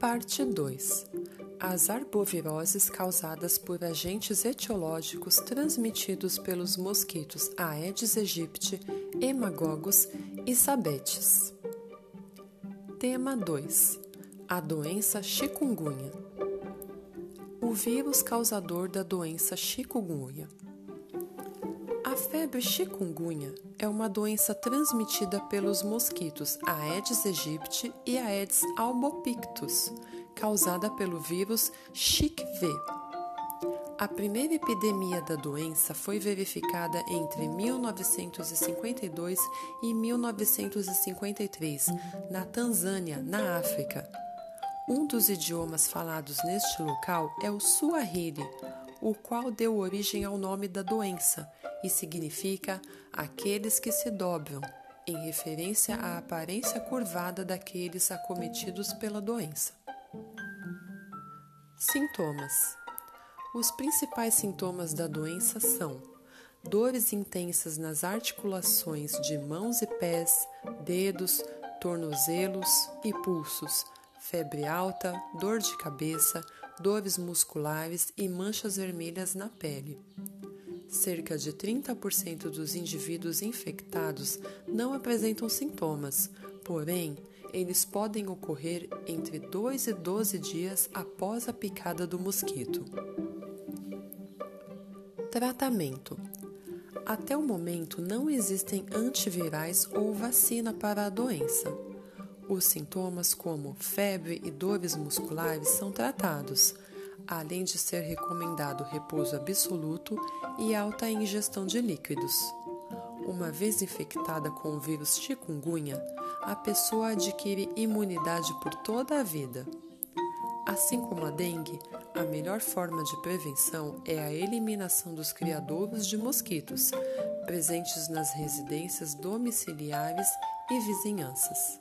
Parte 2 As arboviroses causadas por agentes etiológicos transmitidos pelos mosquitos Aedes aegypti, Hemagogos e Sabetes. Tema 2 A doença chikungunya. O vírus causador da doença chikungunya. Febre chikungunya é uma doença transmitida pelos mosquitos Aedes aegypti e Aedes albopictus, causada pelo vírus CHIKV. A primeira epidemia da doença foi verificada entre 1952 e 1953 na Tanzânia, na África. Um dos idiomas falados neste local é o Swahili, o qual deu origem ao nome da doença e significa aqueles que se dobram, em referência à aparência curvada daqueles acometidos pela doença. Sintomas: Os principais sintomas da doença são dores intensas nas articulações de mãos e pés, dedos, tornozelos e pulsos, febre alta, dor de cabeça, dores musculares e manchas vermelhas na pele. Cerca de 30% dos indivíduos infectados não apresentam sintomas, porém, eles podem ocorrer entre 2 e 12 dias após a picada do mosquito. Tratamento: Até o momento não existem antivirais ou vacina para a doença. Os sintomas, como febre e dores musculares, são tratados além de ser recomendado repouso absoluto e alta ingestão de líquidos. Uma vez infectada com o vírus chikungunya, a pessoa adquire imunidade por toda a vida. Assim como a dengue, a melhor forma de prevenção é a eliminação dos criadouros de mosquitos, presentes nas residências domiciliares e vizinhanças.